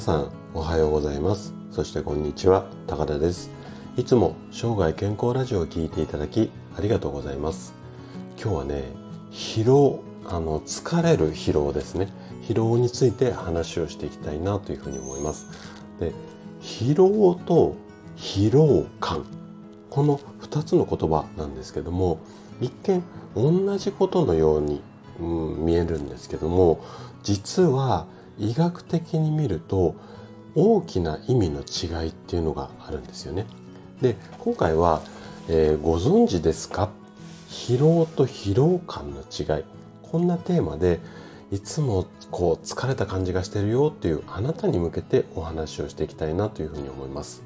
皆さんおはようございます。そしてこんにちは高田です。いつも生涯健康ラジオを聞いていただきありがとうございます。今日はね疲労あの疲れる疲労ですね。疲労について話をしていきたいなというふうに思います。で疲労と疲労感。この2つの言葉なんですけども一見同じことのように、うん、見えるんですけども実は医学的に見ると大きな意味の違いっていうのがあるんですよね。で今回は、えー、ご存知ですか？疲労と疲労感の違いこんなテーマでいつもこう疲れた感じがしてるよっていうあなたに向けてお話をしていきたいなというふうに思います。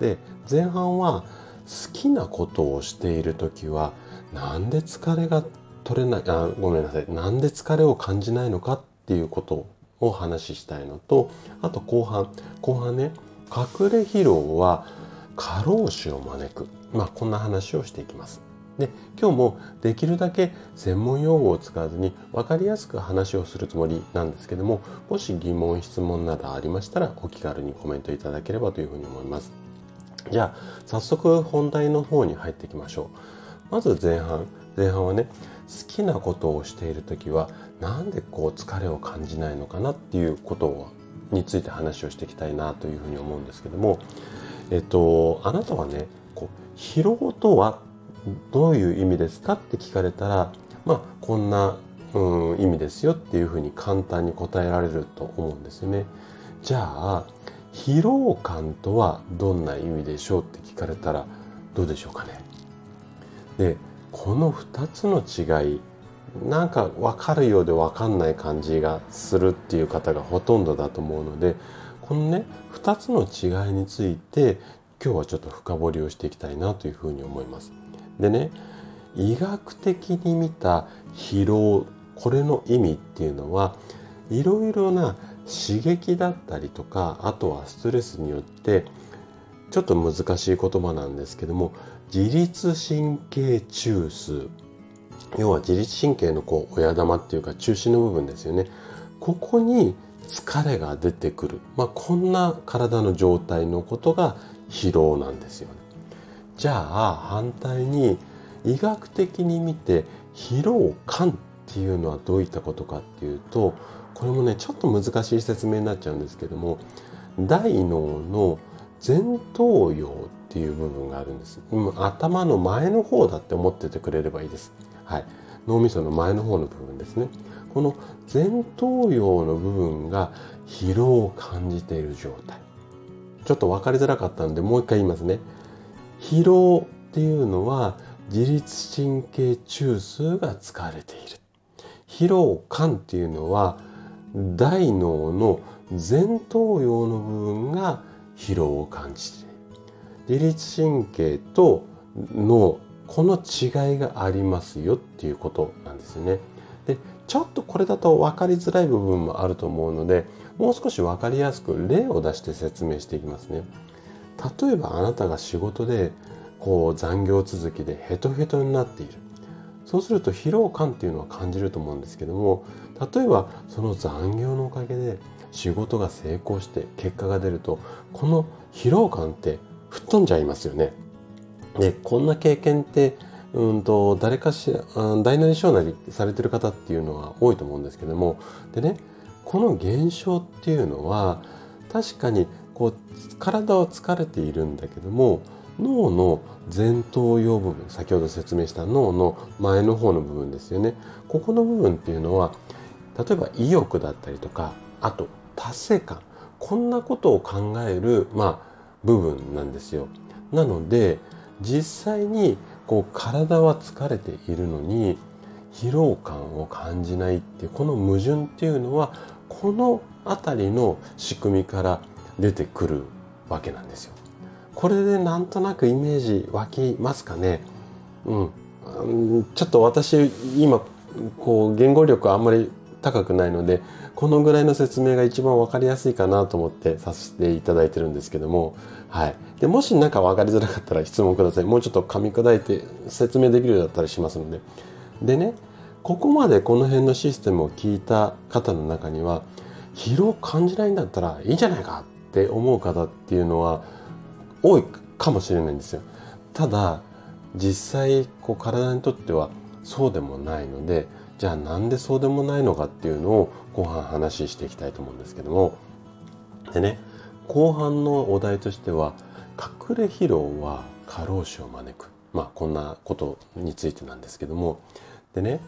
で前半は好きなことをしている時はなんで疲れが取れないあごめんなさいなんで疲れを感じないのかっていうことを話ししたいのとあと後半。後半ね隠れ疲労は過労死を招く。まあこんな話をしていきます。で今日もできるだけ専門用語を使わずに分かりやすく話をするつもりなんですけどももし疑問質問などありましたらお気軽にコメントいただければというふうに思います。じゃあ早速本題の方に入っていきましょう。まず前半。前半はね好きなことをしている時はなんでこう疲れを感じないのかなっていうことについて話をしていきたいなというふうに思うんですけどもえっとあなたはねこう疲労とはどういう意味ですかって聞かれたらまあこんな、うん、意味ですよっていうふうに簡単に答えられると思うんですよね。じゃあ疲労感とはどんな意味でしょうって聞かれたらどうでしょうかね。でこの2つの違いなんか分かるようで分かんない感じがするっていう方がほとんどだと思うのでこのね2つの違いについて今日はちょっと深掘りをしていきたいなというふうに思います。でね医学的に見た疲労これの意味っていうのはいろいろな刺激だったりとかあとはストレスによってちょっと難しい言葉なんですけども自律神経中枢。要は自律神経のこう親玉っていうか中心の部分ですよね。ここに疲れが出てくる、まあ、こんな体の状態のことが疲労なんですよね。じゃあ反対に医学的に見て疲労感っていうのはどういったことかっていうとこれもねちょっと難しい説明になっちゃうんですけども大脳の前頭葉っていう部分があるんです。頭の前の方だって思っててくれればいいです。はい。脳みその前の方の部分ですね。この前頭葉の部分が疲労を感じている状態。ちょっと分かりづらかったんでもう一回言いますね。疲労っていうのは自律神経中枢が疲れている。疲労感っていうのは大脳の前頭葉の部分が疲労を感じている。自律神経と脳この違いがありますよっていうことなんですよね。でちょっとこれだと分かりづらい部分もあると思うのでもう少し分かりやすく例を出して説明していきますね。例えばあなたが仕事でこう残業続きでヘトヘトになっているそうすると疲労感っていうのは感じると思うんですけども例えばその残業のおかげで仕事が成功して結果が出るとこの疲労感って吹っ飛んじゃいますよね。でこんな経験ってうんと誰かしら大なり小なりされてる方っていうのは多いと思うんですけども。でねこの現象っていうのは確かにこう体は疲れているんだけども脳の前頭葉部分先ほど説明した脳の前の方の部分ですよね。ここの部分っていうのは例えば意欲だったりとかあと達成感。こんなことを考える、まあ、部分なんですよなので実際にこう体は疲れているのに疲労感を感じないっていうこの矛盾っていうのはこの辺りの仕組みから出てくるわけなんですよ。これでなんとなくイメージ湧きますかね？うん。ちょっと私今こう言語力あんまり高くないのでこのぐらいの説明が一番分かりやすいかなと思ってさせていただいてるんですけども、はい。でもし何か分かりづらかったら質問ください。もうちょっと噛み砕いて説明できるようだったりしますので。でね、ここまでこの辺のシステムを聞いた方の中には疲労感じないんだったらいいんじゃないかって思う方っていうのは多いかもしれないんですよただ実際こう体にとってはそうでもないのでじゃあなんでそうでもないのかっていうのを後半話していきたいと思うんですけども。でね後半のお題としては隠れ疲労は過労死を招く。まあこんなことについてなんですけども。でね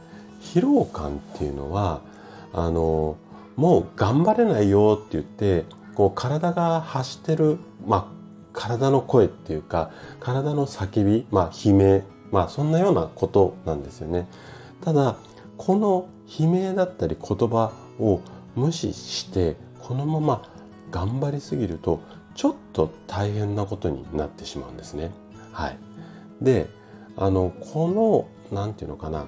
疲労感っていうのはあのもう頑張れないよって言ってこう体が発してる、まあ、体の声っていうか体の叫び、まあ、悲鳴、まあ、そんなようなことなんですよね。ただこの悲鳴だったり言葉を無視してこのまま頑張りすぎるとちょっと大変なことになってしまうんですね。はい、であのこの何て言うのかな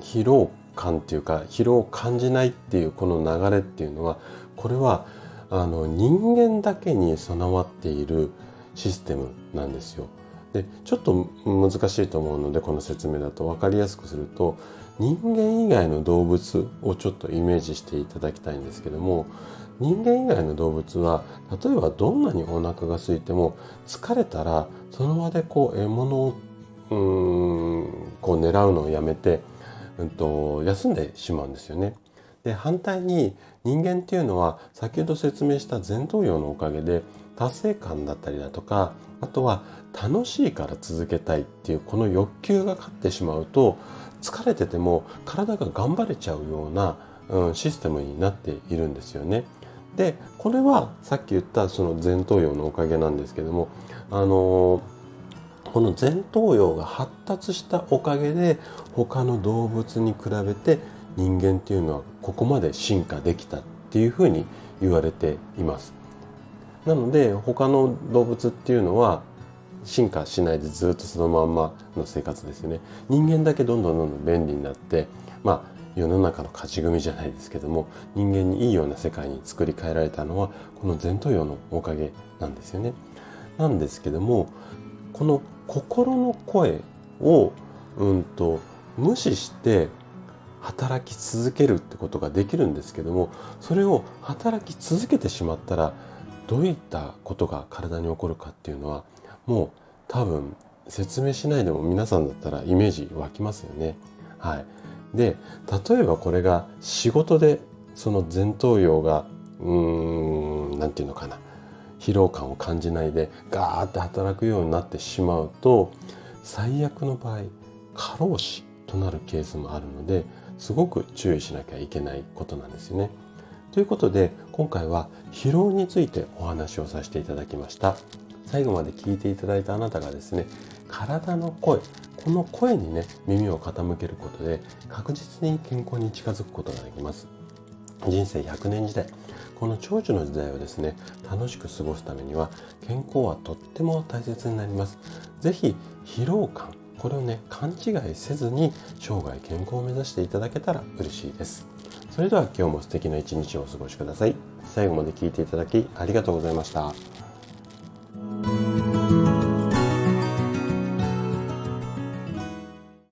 疲労感っていうか疲労を感じないっていうこの流れっていうのはこれはあの人間だけに備わっているシステムなんですよ。でちょっと難しいと思うのでこの説明だと分かりやすくすると人間以外の動物をちょっとイメージしていただきたいんですけども人間以外の動物は例えばどんなにお腹が空いても疲れたらその場でこう獲物をうんこう狙うのをやめて、うんと、休んでしまうんですよね。で反対に人間っていうのは先ほど説明した前頭葉のおかげで達成感だったりだとかあとは楽しいから続けたいっていうこの欲求が勝ってしまうと疲れてても体が頑張れちゃうような、うん、システムになっているんですよね。でこれはさっき言ったその前頭葉のおかげなんですけどもあのこの前頭葉が発達したおかげで他の動物に比べて人間っていうのはここまで進化できたっていうふうに言われています。なので他の動物っていうのは進化しないでずっとそのまんまの生活ですよね。人間だけどんどんどんどん便利になってまあ世の中の勝ち組じゃないですけども人間にいいような世界に作り変えられたのはこの前頭葉のおかげなんですよね。なんですけどもこの心の声をうんと無視して働き続けるってことができるんですけどもそれを働き続けてしまったらどういったことが体に起こるかっていうのはもう多分説明しないでも皆さんだったらイメージ湧きますよね。はい、で例えばこれが仕事でその前頭葉がうーん何て言うのかな疲労感を感じないでガーって働くようになってしまうと最悪の場合過労死となるケースもあるのですごく注意しなきゃいけないことなんですよね。ということで今回は疲労についてお話をさせていただきました。最後まで聞いていただいたあなたがですね体の声この声にね耳を傾けることで確実に健康に近づくことができます。人生100年時代この長寿の時代をですね楽しく過ごすためには健康はとっても大切になります。是非疲労感これをね勘違いせずに生涯健康を目指していただけたら嬉しいです。それでは今日も素敵な一日をお過ごしください。最後まで聞いていただきありがとうございました。